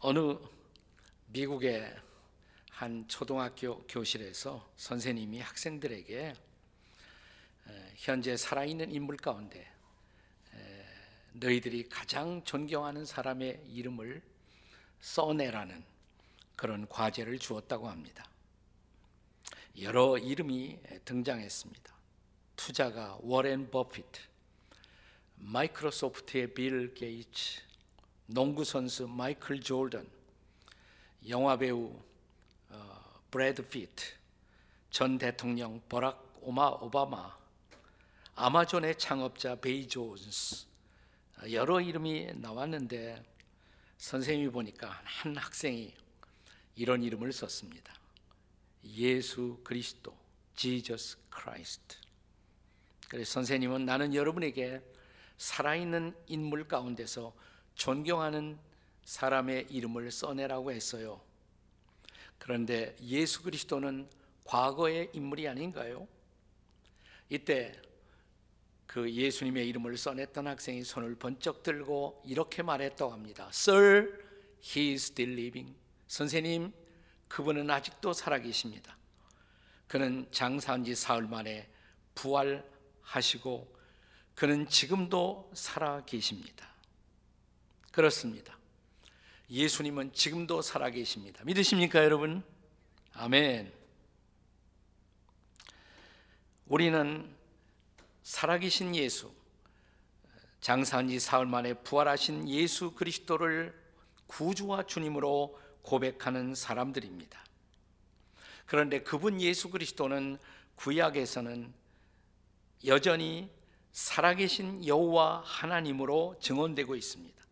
어느 미국의 한 초등학교 교실에서 선생님이 학생들에게 현재 살아있는 인물 가운데 너희들이 가장 존경하는 사람의 이름을 써내라는 그런 과제를 주었다고 합니다. 여러 이름이 등장했습니다. 투자가 워렌 버피트, 마이크로소프트의 빌 게이츠, 농구 선수 마이클 조던, 영화 배우 어, 브래드 피트, 전 대통령 버락 오마 오바마, 아마존의 창업자 베이조스 여러 이름이 나왔는데 선생님이 보니까 한 학생이 이런 이름을 썼습니다. 예수 그리스도, Jesus Christ. 그래서 선생님은 나는 여러분에게 살아있는 인물 가운데서 존경하는 사람의 이름을 써내라고 했어요. 그런데 예수 그리스도는 과거의 인물이 아닌가요? 이때 그 예수님의 이름을 써냈던 학생이 손을 번쩍 들고 이렇게 말했다고 합니다. Sir, he is still living. 선생님, 그분은 아직도 살아계십니다. 그는 장사한 지 사흘 만에 부활하시고 그는 지금도 살아계십니다. 그렇습니다. 예수님은 지금도 살아계십니다. 믿으십니까, 여러분? 아멘. 우리는 살아계신 예수, 장사한 지 사흘 만에 부활하신 예수 그리스도를 구주와 주님으로 고백하는 사람들입니다. 그런데 그분 예수 그리스도는 구약에서는 여전히 살아계신 여호와 하나님으로 증언되고 있습니다.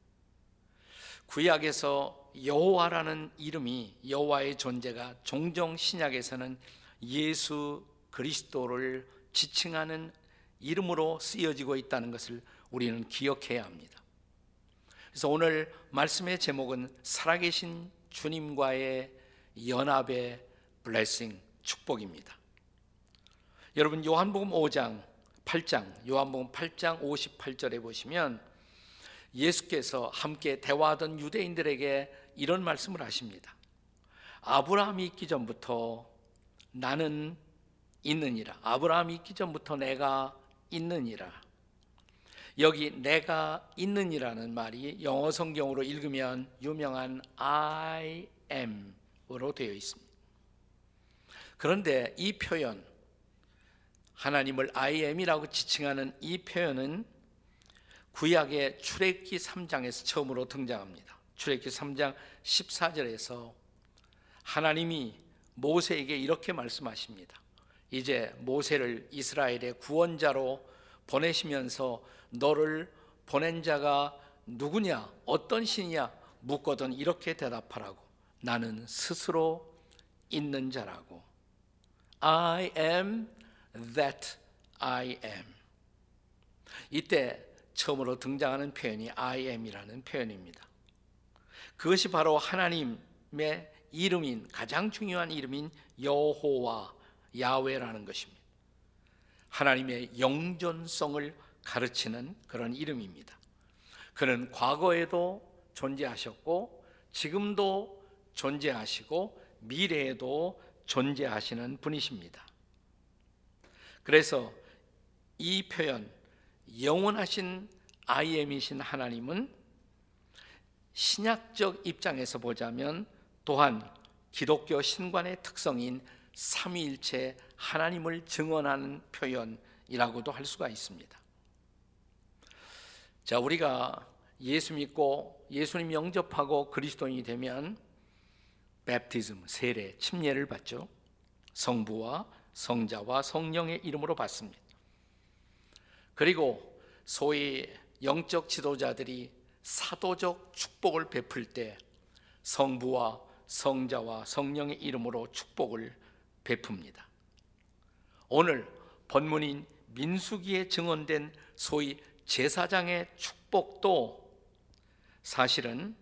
구약에서 여호와라는 이름이 여호와의 존재가 종종 신약에서는 예수 그리스도를 지칭하는 이름으로 쓰여지고 있다는 것을 우리는 기억해야 합니다. 그래서 오늘 말씀의 제목은 살아계신 주님과의 연합의 블레싱 축복입니다. 여러분 요한복음 5장 8장 요한복음 8장 58절에 보시면 예수께서 함께 대화하던 유대인들에게 이런 말씀을 하십니다. 아브라함이 있기 전부터 나는 있느니라. 아브라함이 있기 전부터 내가 있느니라. 여기 내가 있느니라는 말이 영어 성경으로 읽으면 유명한 I am으로 되어 있습니다. 그런데 이 표현 하나님을 I am이라고 지칭하는 이 표현은 구약의 출애굽기 3장에서 처음으로 등장합니다. 출애굽기 3장 14절에서 하나님이 모세에게 이렇게 말씀하십니다. 이제 모세를 이스라엘의 구원자로 보내시면서 너를 보낸 자가 누구냐, 어떤 신이냐 묻거든 이렇게 대답하라고. 나는 스스로 있는 자라고. I am that I am. 이때 처음으로 등장하는 표현이 I am이라는 표현입니다. 그것이 바로 하나님의 이름인 가장 중요한 이름인 여호와 야훼라는 것입니다. 하나님의 영존성을 가르치는 그런 이름입니다. 그는 과거에도 존재하셨고 지금도 존재하시고 미래에도 존재하시는 분이십니다. 그래서 이 표현 영원하신 아이엠이신 하나님은 신약적 입장에서 보자면 또한 기독교 신관의 특성인 삼위일체 하나님을 증언하는 표현이라고도 할 수가 있습니다. 자, 우리가 예수 믿고 예수님 영접하고 그리스도인이 되면 베프티즘, 세례, 침례를 받죠. 성부와 성자와 성령의 이름으로 받습니다. 그리고 소위 영적 지도자들이 사도적 축복을 베풀 때 성부와 성자와 성령의 이름으로 축복을 베풉니다. 오늘 본문인 민수기에 증언된 소위 제사장의 축복도 사실은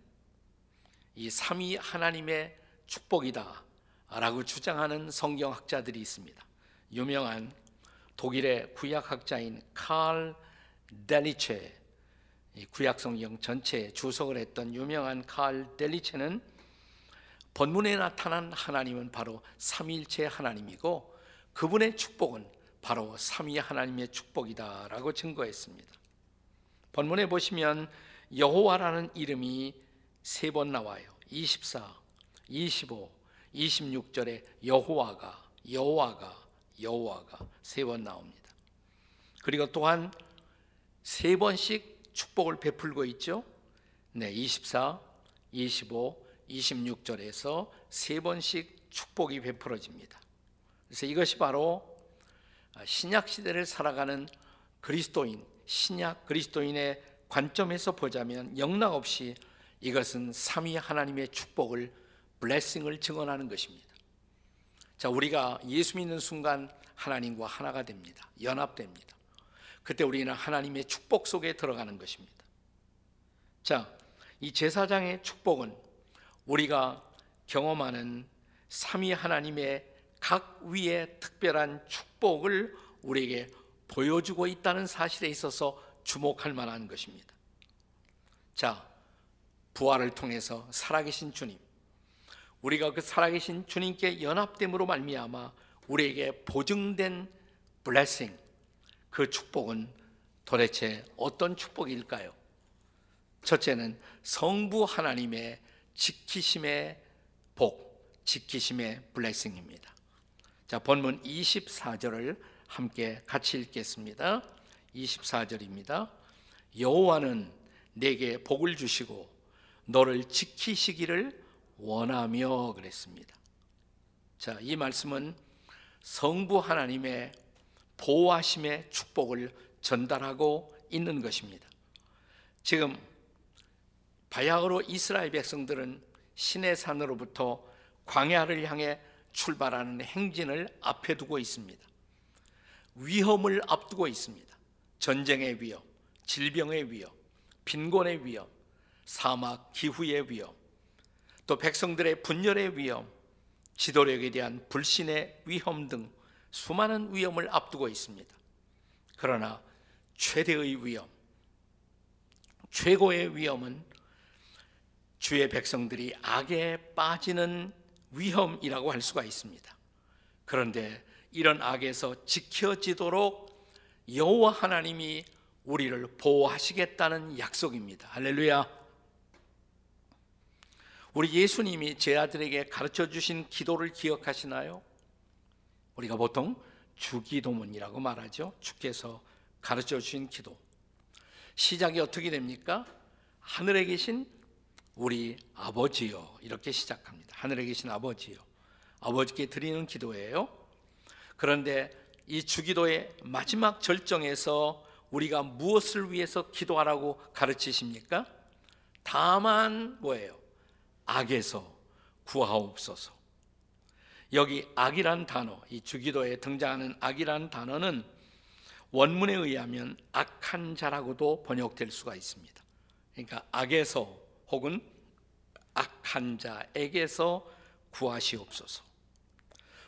이 삼위 하나님의 축복이다 라고 주장하는 성경학자들이 있습니다. 유명한 독일의 구약학자인 칼 델리체 이 구약 성경 전체에 주석을 했던 유명한 칼 델리체는 본문에 나타난 하나님은 바로 삼위일체 하나님이고 그분의 축복은 바로 삼위 하나님의 축복이다라고 증거했습니다. 본문에 보시면 여호와라는 이름이 세 번 나와요. 24, 25, 26절에 여호와가 여호와가 여호와가 세 번 나옵니다. 그리고 또한 세 번씩 축복을 베풀고 있죠. 네, 24, 25, 26절에서 세 번씩 축복이 베풀어집니다. 그래서 이것이 바로 신약 시대를 살아가는 그리스도인, 신약 그리스도인의 관점에서 보자면 영락 없이 이것은 삼위 하나님의 축복을 블레싱을 증언하는 것입니다. 자, 우리가 예수 믿는 순간 하나님과 하나가 됩니다. 연합됩니다. 그때 우리는 하나님의 축복 속에 들어가는 것입니다. 자, 이 제사장의 축복은 우리가 경험하는 삼위 하나님의 각 위의 특별한 축복을 우리에게 보여주고 있다는 사실에 있어서 주목할 만한 것입니다. 자, 부활을 통해서 살아계신 주님, 우리가 그 살아계신 주님께 연합됨으로 말미암아 우리에게 보증된 블레싱, 그 축복은 도대체 어떤 축복일까요? 첫째는 성부 하나님의 지키심의 복, 지키심의 블레싱입니다. 자, 본문 24절을 함께 같이 읽겠습니다. 24절입니다. 여호와는 내게 복을 주시고 너를 지키시기를 원하며 그랬습니다. 자, 이 말씀은 성부 하나님의 보호하심의 축복을 전달하고 있는 것입니다. 지금 바야흐로 이스라엘 백성들은 신의 산으로부터 광야를 향해 출발하는 행진을 앞에 두고 있습니다. 위험을 앞두고 있습니다. 전쟁의 위험, 질병의 위험, 빈곤의 위험, 사막 기후의 위험, 또 백성들의 분열의 위험, 지도력에 대한 불신의 위험 등 수많은 위험을 앞두고 있습니다. 그러나 최대의 위험, 최고의 위험은 주의 백성들이 악에 빠지는 위험이라고 할 수가 있습니다. 그런데 이런 악에서 지켜지도록 여호와 하나님이 우리를 보호하시겠다는 약속입니다. 할렐루야. 우리 예수님이 제 아들에게 가르쳐 주신 기도를 기억하시나요? 우리가 보통 주기도문이라고 말하죠. 주께서 가르쳐 주신 기도. 시작이 어떻게 됩니까? 하늘에 계신 우리 아버지요. 이렇게 시작합니다. 하늘에 계신 아버지요. 아버지께 드리는 기도예요. 그런데 이 주기도의 마지막 절정에서 우리가 무엇을 위해서 기도하라고 가르치십니까? 다만 뭐예요? 악에서 구하옵소서. 여기 악이란 단어, 이 주기도에 등장하는 악이란 단어는 원문에 의하면 악한 자라고도 번역될 수가 있습니다. 그러니까 악에서 혹은 악한 자에게서 구하시옵소서.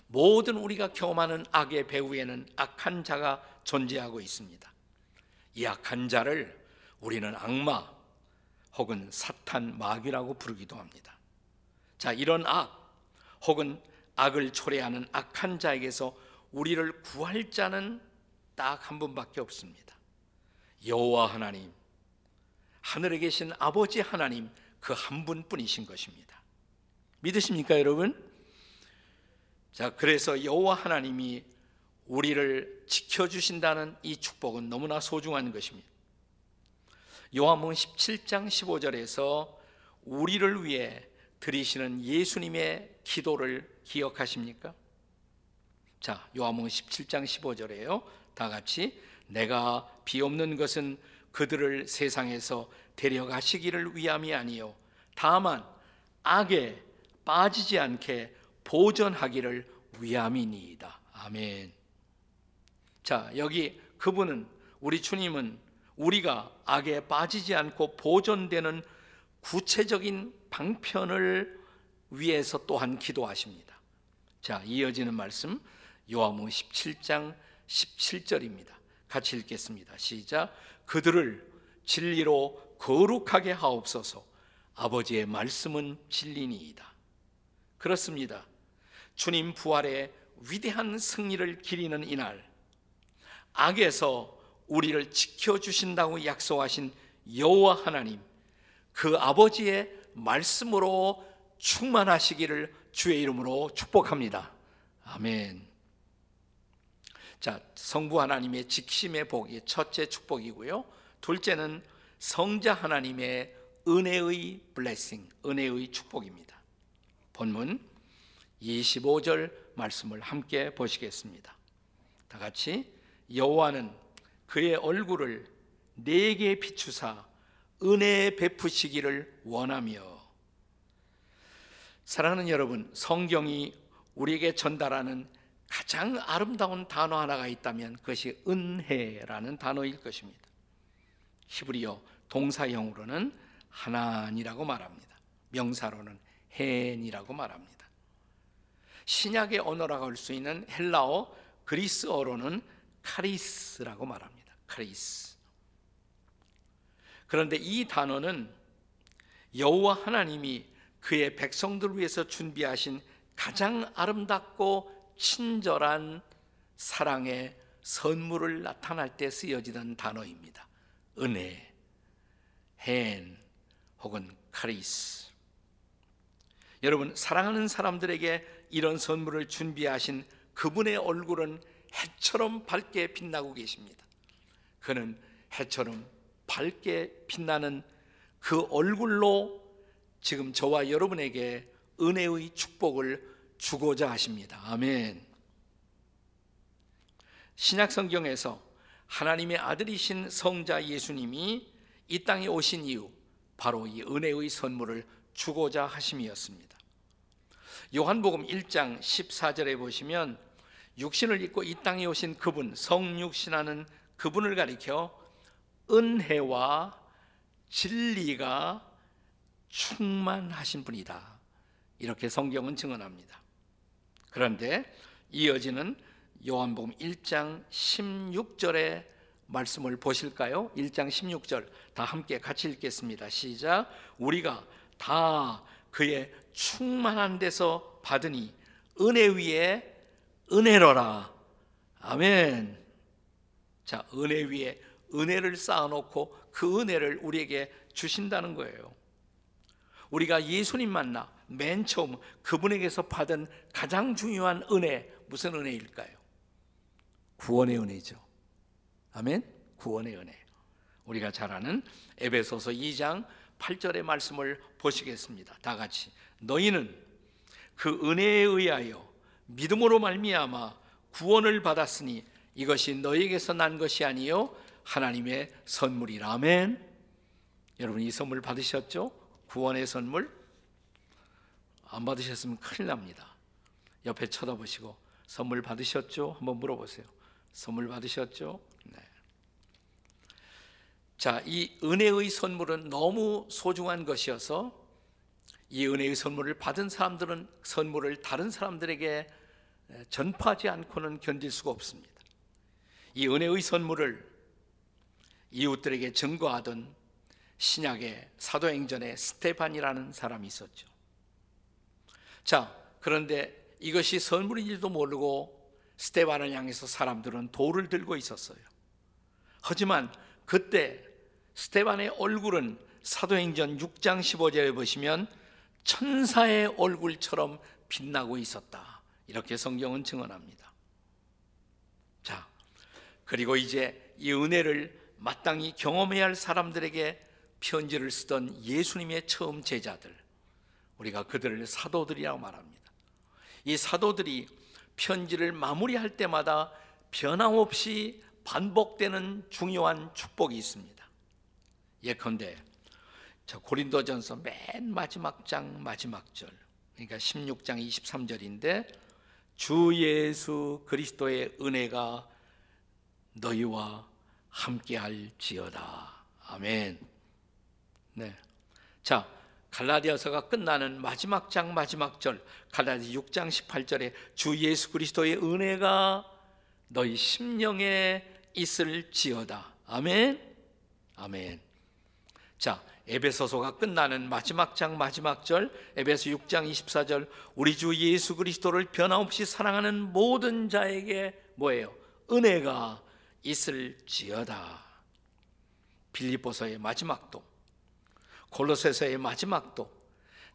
모든 우리가 경험하는 악의 배후에는 악한 자가 존재하고 있습니다. 이 악한 자를 우리는 악마, 혹은 사탄 마귀라고 부르기도 합니다. 자, 이런 악 혹은 악을 초래하는 악한 자에게서 우리를 구할 자는 딱 한 분밖에 없습니다. 여호와 하나님, 하늘에 계신 아버지 하나님 그 한 분뿐이신 것입니다. 믿으십니까, 여러분? 자, 그래서 여호와 하나님이 우리를 지켜 주신다는 이 축복은 너무나 소중한 것입니다. 요한복음 17장 15절에서 우리를 위해 드리시는 예수님의 기도를 기억하십니까? 자, 요한복음 17장 15절에요. 다 같이 내가 비 없는 것은 그들을 세상에서 데려가시기를 위함이 아니요 다만 악에 빠지지 않게 보전하기를 위함이니이다. 아멘. 자, 여기 그분은 우리 주님은 우리가 악에 빠지지 않고 보존되는 구체적인 방편을 위해서 또한 기도하십니다. 자, 이어지는 말씀 요한복음 17장 17절입니다. 같이 읽겠습니다. 시작. 그들을 진리로 거룩하게 하옵소서. 아버지의 말씀은 진리니이다. 그렇습니다. 주님 부활의 위대한 승리를 기리는 이날, 악에서 우리를 지켜주신다고 약속하신 여호와 하나님, 그 아버지의 말씀으로 충만하시기를 주의 이름으로 축복합니다. 아멘. 자, 성부 하나님의 직심의 복이 첫째 축복이고요. 둘째는 성자 하나님의 은혜의 블레싱, 은혜의 축복입니다. 본문 25절 말씀을 함께 보시겠습니다. 다 같이 여호와는 그의 얼굴을 내게 비추사 은혜 베푸시기를 원하며 사랑하는 여러분, 성경이 우리에게 전달하는 가장 아름다운 단어 하나가 있다면 그것이 은혜라는 단어일 것입니다. 히브리어 동사형으로는 하나니라고 말합니다. 명사로는 헨이라고 말합니다. 신약의 언어라고 할 수 있는 헬라어 그리스어로는 카리스라고 말합니다. 카리스. 그런데 이 단어는 여호와 하나님이 그의 백성들을 위해서 준비하신 가장 아름답고 친절한 사랑의 선물을 나타날 때 쓰여지는 단어입니다. 은혜, 헨 혹은 카리스. 여러분 사랑하는 사람들에게 이런 선물을 준비하신 그분의 얼굴은 해처럼 밝게 빛나고 계십니다. 그는 해처럼 밝게 빛나는 그 얼굴로 지금 저와 여러분에게 은혜의 축복을 주고자 하십니다. 아멘. 신약 성경에서 하나님의 아들이신 성자 예수님이 이 땅에 오신 이유 바로 이 은혜의 선물을 주고자 하심이었습니다. 요한복음 1장 14절에 보시면 육신을 입고 이 땅에 오신 그분 성육신하는 그분을 가리켜 은혜와 진리가 충만하신 분이다. 이렇게 성경은 증언합니다. 그런데 이어지는 요한복음 1장 16절의 말씀을 보실까요? 1장 16절 다 함께 같이 읽겠습니다. 시작. 우리가 다 그의 충만한 데서 받으니 은혜 위에 은혜로라. 아멘. 자, 은혜 위에 은혜를 쌓아놓고 그 은혜를 우리에게 주신다는 거예요. 우리가 예수님 만나 맨 처음 그분에게서 받은 가장 중요한 은혜 무슨 은혜일까요? 구원의 은혜죠. 아멘. 구원의 은혜. 우리가 잘 아는 에베소서 2장 8절의 말씀을 보시겠습니다. 다 같이 너희는 그 은혜에 의하여 믿음으로 말미암아 구원을 받았으니 이것이 너희에게서 난 것이 아니요 하나님의 선물이라 아멘. 여러분 이 선물 받으셨죠? 구원의 선물 안 받으셨으면 큰일 납니다. 옆에 쳐다보시고 선물 받으셨죠? 한번 물어보세요. 선물 받으셨죠? 네. 자, 이 은혜의 선물은 너무 소중한 것이어서 이 은혜의 선물을 받은 사람들은 선물을 다른 사람들에게 전파하지 않고는 견딜 수가 없습니다. 이 은혜의 선물을 이웃들에게 증거하던 신약의 사도행전에 스테반이라는 사람이 있었죠. 자, 그런데 이것이 선물인지도 모르고 스테반을 향해서 사람들은 돌을 들고 있었어요. 하지만 그때 스테반의 얼굴은 사도행전 6장 15절에 보시면 천사의 얼굴처럼 빛나고 있었다. 이렇게 성경은 증언합니다. 자, 그리고 이제 이 은혜를 마땅히 경험해야 할 사람들에게 편지를 쓰던 예수님의 처음 제자들, 우리가 그들을 사도들이라고 말합니다. 이 사도들이 편지를 마무리할 때마다 변함없이 반복되는 중요한 축복이 있습니다. 예컨대 자 고린도전서 맨 마지막 장 마지막 절 그러니까 16장 23절인데 주 예수 그리스도의 은혜가 너희와 함께할지어다. 아멘. 네. 자, 갈라디아서가 끝나는 마지막 장 마지막 절 갈라디 6장 18절에 주 예수 그리스도의 은혜가 너희 심령에 있을지어다. 아멘. 아멘. 자, 에베소서가 끝나는 마지막 장 마지막 절 에베소 6장 24절 우리 주 예수 그리스도를 변함없이 사랑하는 모든 자에게 뭐예요? 은혜가 있을지어다. 빌립보서의 마지막도 골로새서의 마지막도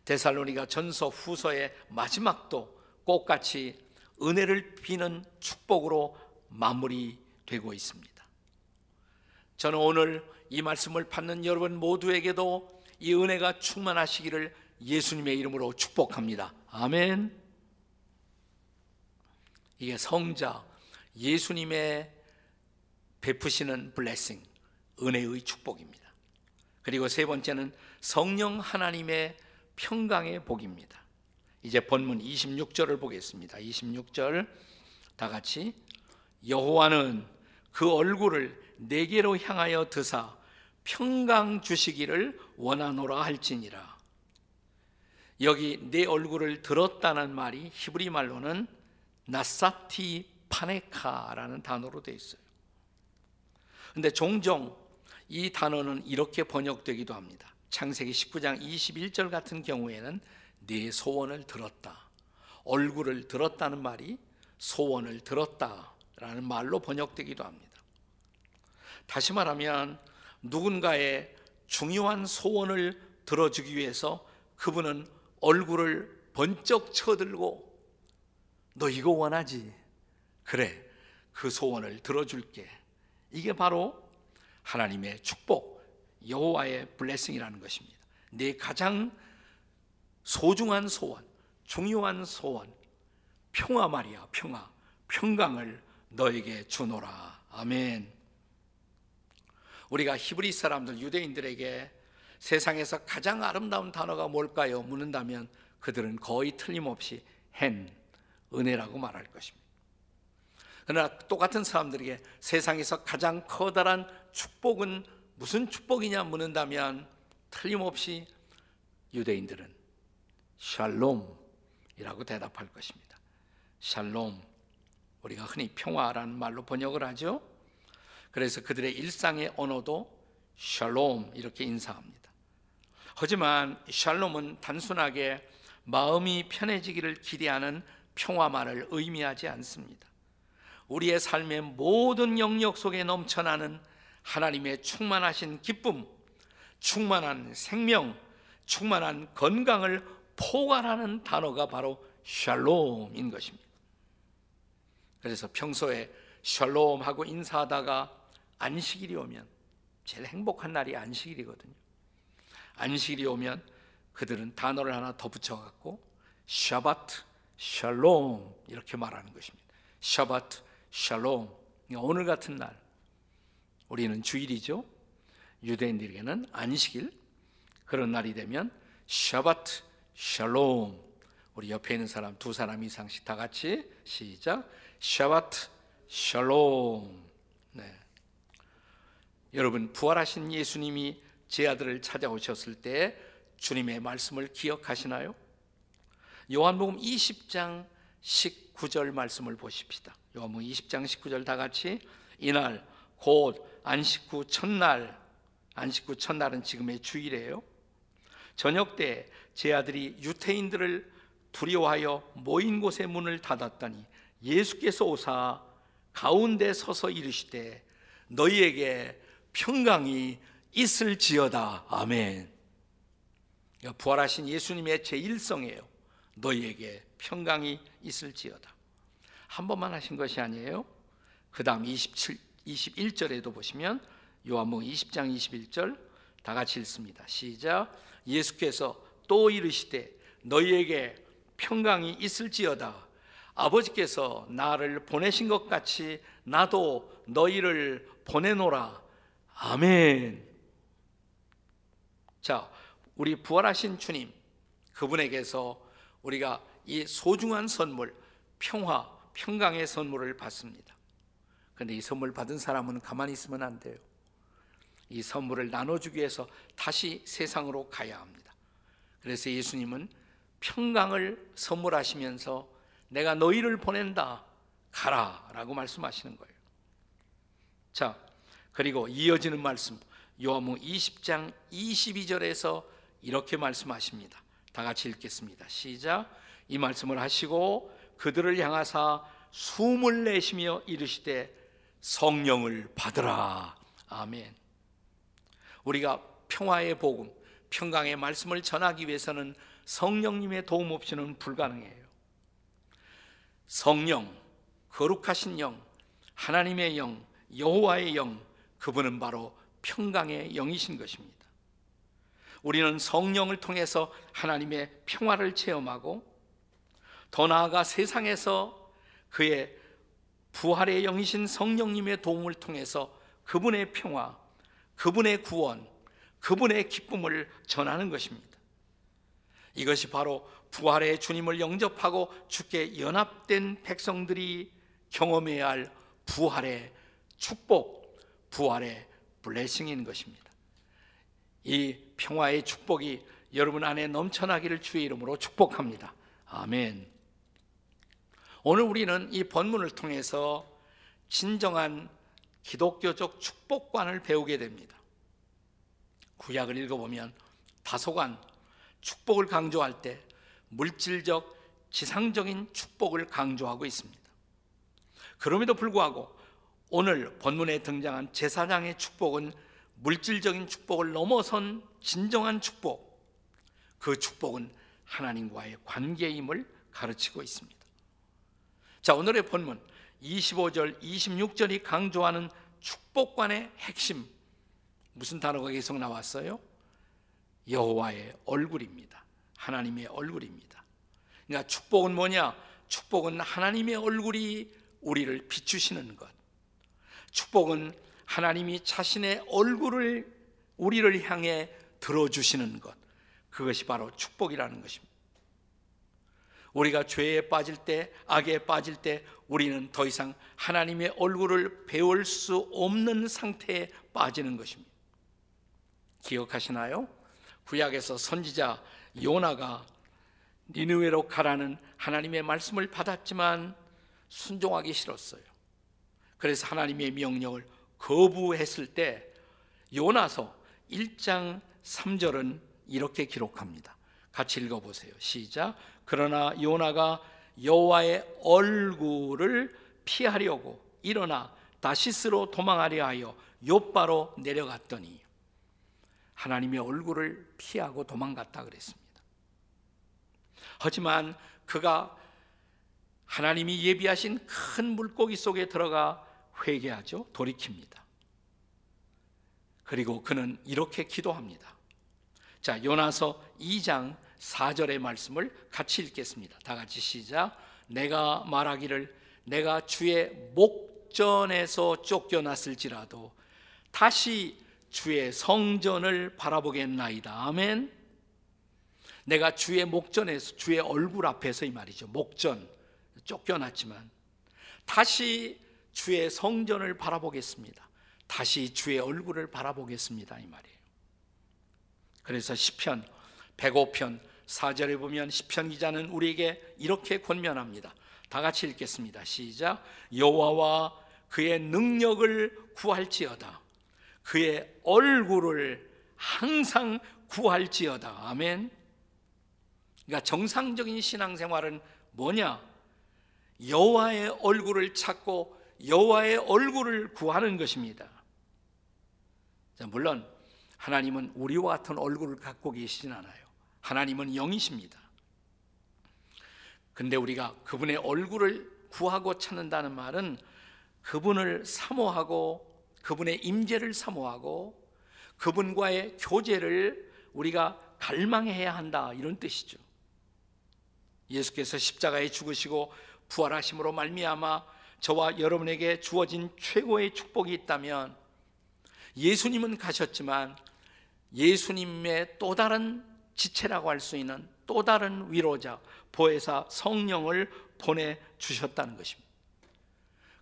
데살로니가 전서 후서의 마지막도 꼭같이 은혜를 비는 축복으로 마무리되고 있습니다. 저는 오늘 이 말씀을 받는 여러분 모두에게도 이 은혜가 충만하시기를 예수님의 이름으로 축복합니다. 아멘. 이게 성자 예수님의 베푸시는 블레싱, 은혜의 축복입니다. 그리고 세 번째는 성령 하나님의 평강의 복입니다. 이제 본문 26절을 보겠습니다. 26절 다 같이 여호와는 그 얼굴을 내게로 향하여 드사 평강 주시기를 원하노라 할지니라. 여기 내 얼굴을 들었다는 말이 히브리 말로는 나사티 파네카라는 단어로 되어 있어요. 근데 종종 이 단어는 이렇게 번역되기도 합니다. 창세기 19장 21절 같은 경우에는 내 소원을 들었다. 얼굴을 들었다는 말이 소원을 들었다라는 말로 번역되기도 합니다. 다시 말하면 누군가의 중요한 소원을 들어주기 위해서 그분은 얼굴을 번쩍 쳐들고 너 이거 원하지? 그래, 그 소원을 들어줄게. 이게 바로 하나님의 축복, 여호와의 블레싱이라는 것입니다. 내 가장 소중한 소원, 중요한 소원, 평화 말이야, 평화, 평강을 너에게 주노라. 아멘. 우리가 히브리 사람들, 유대인들에게 세상에서 가장 아름다운 단어가 뭘까요? 묻는다면 그들은 거의 틀림없이 헨, 은혜라고 말할 것입니다. 그러나 똑같은 사람들에게 세상에서 가장 커다란 축복은 무슨 축복이냐 묻는다면 틀림없이 유대인들은 샬롬이라고 대답할 것입니다. 샬롬. 우리가 흔히 평화라는 말로 번역을 하죠. 그래서 그들의 일상의 언어도 샬롬 이렇게 인사합니다. 하지만 샬롬은 단순하게 마음이 편해지기를 기대하는 평화만을 의미하지 않습니다. 우리의 삶의 모든 영역 속에 넘쳐나는 하나님의 충만하신 기쁨, 충만한 생명, 충만한 건강을 포괄하는 단어가 바로 샬롬인 것입니다. 그래서 평소에 샬롬하고 인사하다가 안식일이 오면 제일 행복한 날이 안식일이거든요. 안식일이 오면 그들은 단어를 하나 더 붙여갖고 샤바트 샬롬 이렇게 말하는 것입니다. 샤바트 샬롬 오늘 같은 날 우리는 주일이죠. 유대인들에게는 안식일 그런 날이 되면 샤바트 샬롬 우리 옆에 있는 사람 두 사람 이상씩 다 같이 시작 샤바트 샬롬 네. 여러분 부활하신 예수님이 제 아들을 찾아오셨을 때 주님의 말씀을 기억하시나요? 요한복음 20장 19절 말씀을 보십시다. 요한복음 20장 19절 다 같이 이날 곧 안식 후 첫날 안식 후 첫날은 지금의 주일이에요. 저녁 때 제 아들이 유태인들을 두려워하여 모인 곳의 문을 닫았더니 예수께서 오사 가운데 서서 이르시되 너희에게 평강이 있을지어다. 아멘. 부활하신 예수님의 제1성이에요. 너희에게 평강이 있을지어다. 한 번만 하신 것이 아니에요. 그 다음 27, 21절에도 보시면 요한복음 20장 21절 다 같이 읽습니다. 시작. 예수께서 또 이르시되 너희에게 평강이 있을지어다. 아버지께서 나를 보내신 것 같이 나도 너희를 보내노라. 아멘. 자, 우리 부활하신 주님, 그분에게서 우리가 이 소중한 선물, 평화, 평강의 선물을 받습니다. 그런데 이 선물 받은 사람은 가만히 있으면 안 돼요. 이 선물을 나눠주기 위해서 다시 세상으로 가야 합니다. 그래서 예수님은 평강을 선물하시면서 내가 너희를 보낸다. 가라. 라고 말씀하시는 거예요. 자, 그리고 이어지는 말씀. 요한복음 20장 22절에서 이렇게 말씀하십니다. 다 같이 읽겠습니다. 시작. 이 말씀을 하시고 그들을 향하사 숨을 내쉬며 이르시되 성령을 받으라. 아멘. 우리가 평화의 복음, 평강의 말씀을 전하기 위해서는 성령님의 도움 없이는 불가능해요. 성령, 거룩하신 영, 하나님의 영, 여호와의 영, 그분은 바로 평강의 영이신 것입니다. 우리는 성령을 통해서 하나님의 평화를 체험하고 더 나아가 세상에서 그의 부활의 영이신 성령님의 도움을 통해서 그분의 평화, 그분의 구원, 그분의 기쁨을 전하는 것입니다. 이것이 바로 부활의 주님을 영접하고 주께 연합된 백성들이 경험해야 할 부활의 축복, 부활의 블레싱인 것입니다. 이 평화의 축복이 여러분 안에 넘쳐나기를 주의 이름으로 축복합니다. 아멘. 오늘 우리는 이 본문을 통해서 진정한 기독교적 축복관을 배우게 됩니다. 구약을 읽어보면 다소간 축복을 강조할 때 물질적, 지상적인 축복을 강조하고 있습니다. 그럼에도 불구하고 오늘 본문에 등장한 제사장의 축복은 물질적인 축복을 넘어선 진정한 축복, 그 축복은 하나님과의 관계임을 가르치고 있습니다. 자, 오늘의 본문 25절, 26절이 강조하는 축복관의 핵심 무슨 단어가 계속 나왔어요? 여호와의 얼굴입니다. 하나님의 얼굴입니다. 그러니까 축복은 뭐냐? 축복은 하나님의 얼굴이 우리를 비추시는 것. 축복은 하나님이 자신의 얼굴을 우리를 향해 들어주시는 것. 그것이 바로 축복이라는 것입니다. 우리가 죄에 빠질 때, 악에 빠질 때 우리는 더 이상 하나님의 얼굴을 배울 수 없는 상태에 빠지는 것입니다. 기억하시나요? 구약에서 선지자 요나가 니느웨로 가라는 하나님의 말씀을 받았지만 순종하기 싫었어요. 그래서 하나님의 명령을 거부했을 때 요나서 1장 3절은 이렇게 기록합니다. 같이 읽어 보세요. 시작. 그러나 요나가 여호와의 얼굴을 피하려고 일어나 다시스로 도망하려 하여 요바로 내려갔더니 하나님의 얼굴을 피하고 도망갔다 그랬습니다. 하지만 그가 하나님이 예비하신 큰 물고기 속에 들어가 회개하죠. 돌이킵니다. 그리고 그는 이렇게 기도합니다. 자, 요나서 2장 4절의 말씀을 같이 읽겠습니다. 다 같이 시작. 내가 말하기를 내가 주의 목전에서 쫓겨났을지라도 다시 주의 성전을 바라보겠나이다. 아멘. 내가 주의 목전에서 주의 얼굴 앞에서 이 말이죠. 목전 쫓겨났지만 다시 주의 성전을 바라보겠습니다. 다시 주의 얼굴을 바라보겠습니다. 이 말이에요. 그래서 시편 105편 4절에 보면 시편 기자는 우리에게 이렇게 권면합니다. 다 같이 읽겠습니다. 시작. 여호와와 그의 능력을 구할지어다. 그의 얼굴을 항상 구할지어다. 아멘. 그러니까 정상적인 신앙생활은 뭐냐? 여호와의 얼굴을 찾고 여호와의 얼굴을 구하는 것입니다. 물론 하나님은 우리와 같은 얼굴을 갖고 계시진 않아요. 하나님은 영이십니다. 근데 우리가 그분의 얼굴을 구하고 찾는다는 말은 그분을 사모하고 그분의 임재를 사모하고 그분과의 교제를 우리가 갈망해야 한다 이런 뜻이죠. 예수께서 십자가에 죽으시고 부활하심으로 말미암아 저와 여러분에게 주어진 최고의 축복이 있다면 예수님은 가셨지만 예수님의 또 다른 지체라고 할 수 있는 또 다른 위로자 보혜사 성령을 보내 주셨다는 것입니다.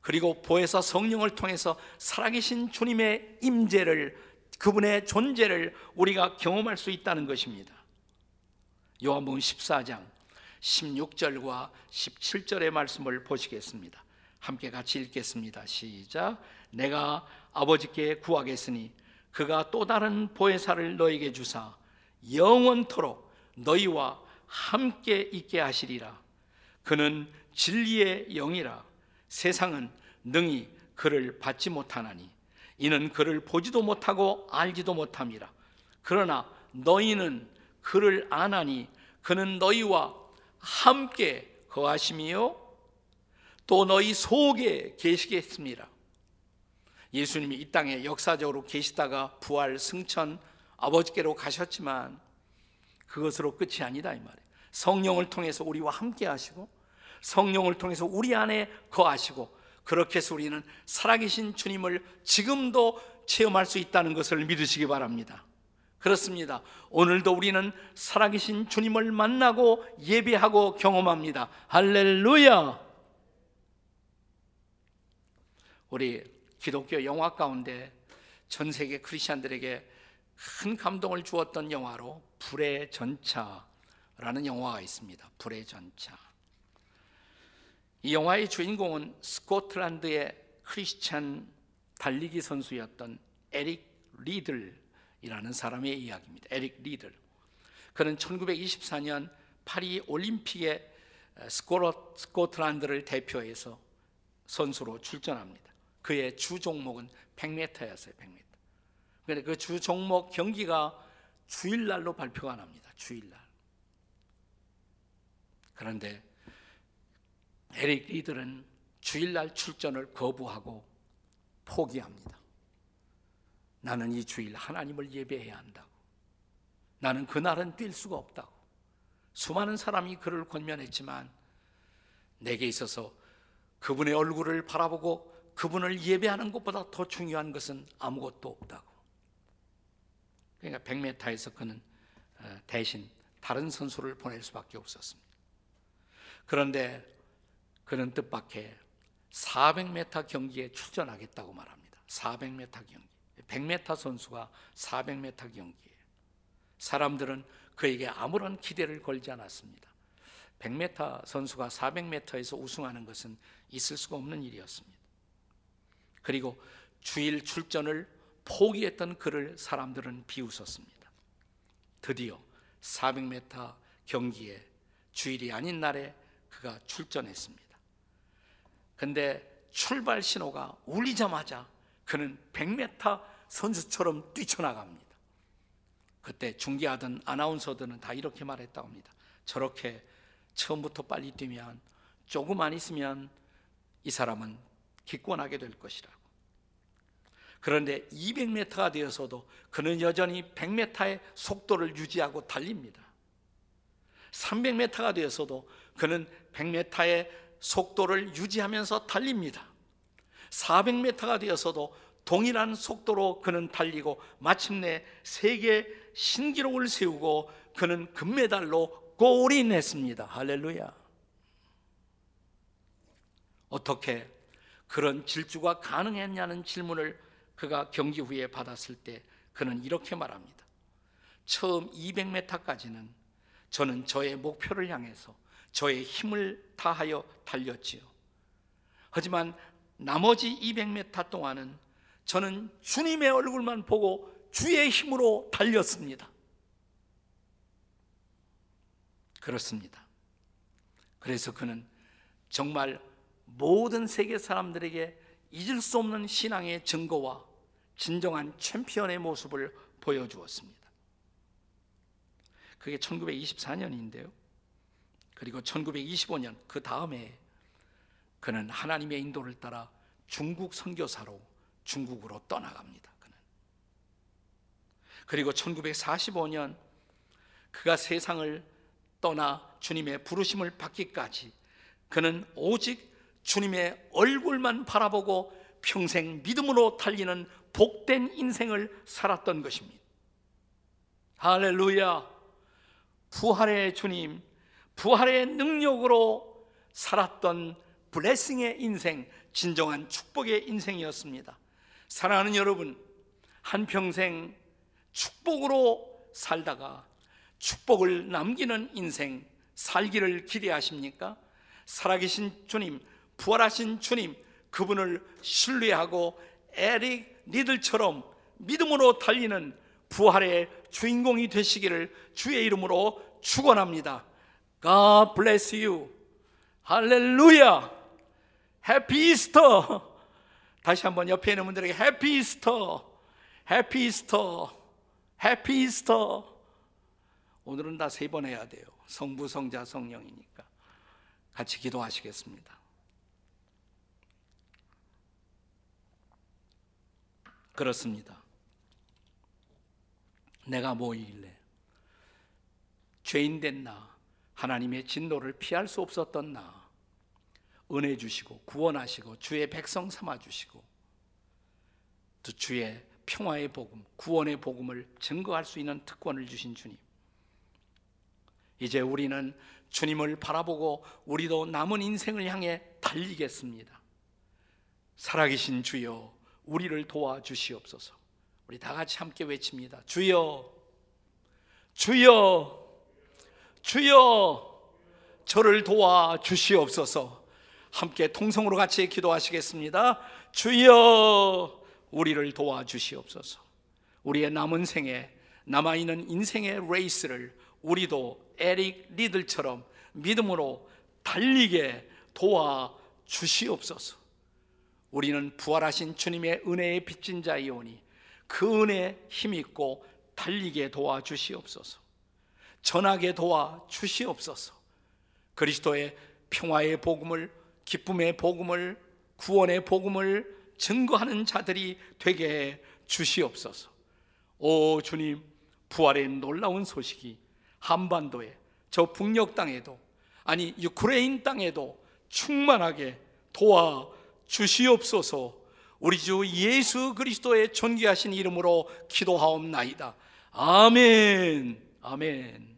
그리고 보혜사 성령을 통해서 살아계신 주님의 임재를 그분의 존재를 우리가 경험할 수 있다는 것입니다. 요한복음 14장 16절과 17절의 말씀을 보시겠습니다. 함께 같이 읽겠습니다. 시작. 내가 아버지께 구하겠으니 그가 또 다른 보혜사를 너에게 주사 영원토록 너희와 함께 있게 하시리라. 그는 진리의 영이라. 세상은 능히 그를 받지 못하나니 이는 그를 보지도 못하고 알지도 못함이라. 그러나 너희는 그를 아나니 그는 너희와 함께 거하심이요 또 너희 속에 계시겠습니다. 예수님이 이 땅에 역사적으로 계시다가 부활 승천 아버지께로 가셨지만 그것으로 끝이 아니다 이 말이에요. 성령을 통해서 우리와 함께 하시고 성령을 통해서 우리 안에 거하시고 그렇게 해서 우리는 살아계신 주님을 지금도 체험할 수 있다는 것을 믿으시기 바랍니다. 그렇습니다. 오늘도 우리는 살아계신 주님을 만나고 예배하고 경험합니다. 할렐루야! 우리 기독교 영화 가운데 전 세계 크리스천들에게 큰 감동을 주었던 영화로 불의 전차라는 영화가 있습니다. 불의 전차. 이 영화의 주인공은 스코틀랜드의 크리스찬 달리기 선수였던 에릭 리들이라는 사람의 이야기입니다. 에릭 리들. 그는 1924년 파리 올림픽에 스코틀랜드를 대표해서 선수로 출전합니다. 그의 주 종목은 100m였어요. 100m. 그런데 그 주 종목 경기가 주일날로 발표가 납니다. 주일날. 그런데 에릭 리들은 주일날 출전을 거부하고 포기합니다. 나는 이 주일 하나님을 예배해야 한다고. 나는 그날은 뛸 수가 없다고. 수많은 사람이 그를 권면했지만 내게 있어서 그분의 얼굴을 바라보고 그분을 예배하는 것보다 더 중요한 것은 아무것도 없다고. 그러니까 100m에서 그는 어, 대신 다른 선수를 보낼 수밖에 없었습니다. 그런데 그는 뜻밖의 400m 경기에 출전하겠다고 말합니다. 400m 경기. 100m 선수가 400m 경기에 사람들은 그에게 아무런 기대를 걸지 않았습니다. 100m 선수가 400m에서 우승하는 것은 있을 수가 없는 일이었습니다. 그리고 주일 출전을 포기했던 그를 사람들은 비웃었습니다. 드디어 400m 경기에 주일이 아닌 날에 그가 출전했습니다. 근데 출발 신호가 울리자마자 그는 100m 선수처럼 뛰쳐나갑니다. 그때 중계하던 아나운서들은 다 이렇게 말했다고 합니다. 저렇게 처음부터 빨리 뛰면 조금만 있으면 이 사람은 기권하게 될 것이라고. 그런데 200m가 되어서도 그는 여전히 100m의 속도를 유지하고 달립니다. 300m가 되어서도 그는 100m의 속도를 유지하면서 달립니다. 400m가 되어서도 동일한 속도로 그는 달리고 마침내 세계 신기록을 세우고 그는 금메달로 골인했습니다. 할렐루야. 어떻게 그런 질주가 가능했냐는 질문을 그가 경기 후에 받았을 때 그는 이렇게 말합니다. 처음 200m까지는 저는 저의 목표를 향해서 저의 힘을 다하여 달렸지요. 하지만 나머지 200m 동안은 저는 주님의 얼굴만 보고 주의 힘으로 달렸습니다. 그렇습니다. 그래서 그는 정말 모든 세계 사람들에게 잊을 수 없는 신앙의 증거와 진정한 챔피언의 모습을 보여주었습니다. 그게 1924년인데요. 그리고 1925년 그 다음에 그는 하나님의 인도를 따라 중국 선교사로 중국으로 떠나갑니다. 그는. 그리고 1945년 그가 세상을 떠나 주님의 부르심을 받기까지 그는 오직 주님의 얼굴만 바라보고 평생 믿음으로 달리는 복된 인생을 살았던 것입니다. 할렐루야. 부활의 주님, 부활의 능력으로 살았던 블레싱의 인생, 진정한 축복의 인생이었습니다. 사랑하는 여러분, 한평생 축복으로 살다가 축복을 남기는 인생 살기를 기대하십니까? 살아계신 주님, 부활하신 주님, 그분을 신뢰하고 에릭 니들처럼 믿음으로 달리는 부활의 주인공이 되시기를 주의 이름으로 축원합니다. God bless you. 할렐루야. 해피 이스터. 다시 한번 옆에 있는 분들에게 해피 이스터. 해피 이스터. 해피 이스터. 오늘은 다 세 번 해야 돼요. 성부, 성자, 성령이니까. 같이 기도하시겠습니다. 그렇습니다. 내가 뭐이길래 죄인 된 나, 하나님의 진노를 피할 수 없었던 나, 은혜 주시고 구원하시고 주의 백성 삼아 주시고 또 주의 평화의 복음, 구원의 복음을 증거할 수 있는 특권을 주신 주님. 이제 우리는 주님을 바라보고 우리도 남은 인생을 향해 달리겠습니다. 살아계신 주여, 우리를 도와주시옵소서. 우리 다 같이 함께 외칩니다. 주여, 주여, 주여, 저를 도와주시옵소서. 함께 통성으로 같이 기도하시겠습니다. 주여, 우리를 도와주시옵소서. 우리의 남은 생에 남아있는 인생의 레이스를 우리도 에릭 리들처럼 믿음으로 달리게 도와주시옵소서. 우리는 부활하신 주님의 은혜에 빚진 자이오니 그 은혜에 힘있고 달리게 도와주시옵소서. 전하게 도와주시옵소서. 그리스도의 평화의 복음을 기쁨의 복음을 구원의 복음을 증거하는 자들이 되게 해 주시옵소서. 오 주님, 부활의 놀라운 소식이 한반도에 저 북녘 땅에도 아니 유크레인 땅에도 충만하게 도와 주시옵소서. 우리 주 예수 그리스도의 존귀하신 이름으로 기도하옵나이다. 아멘. 아멘.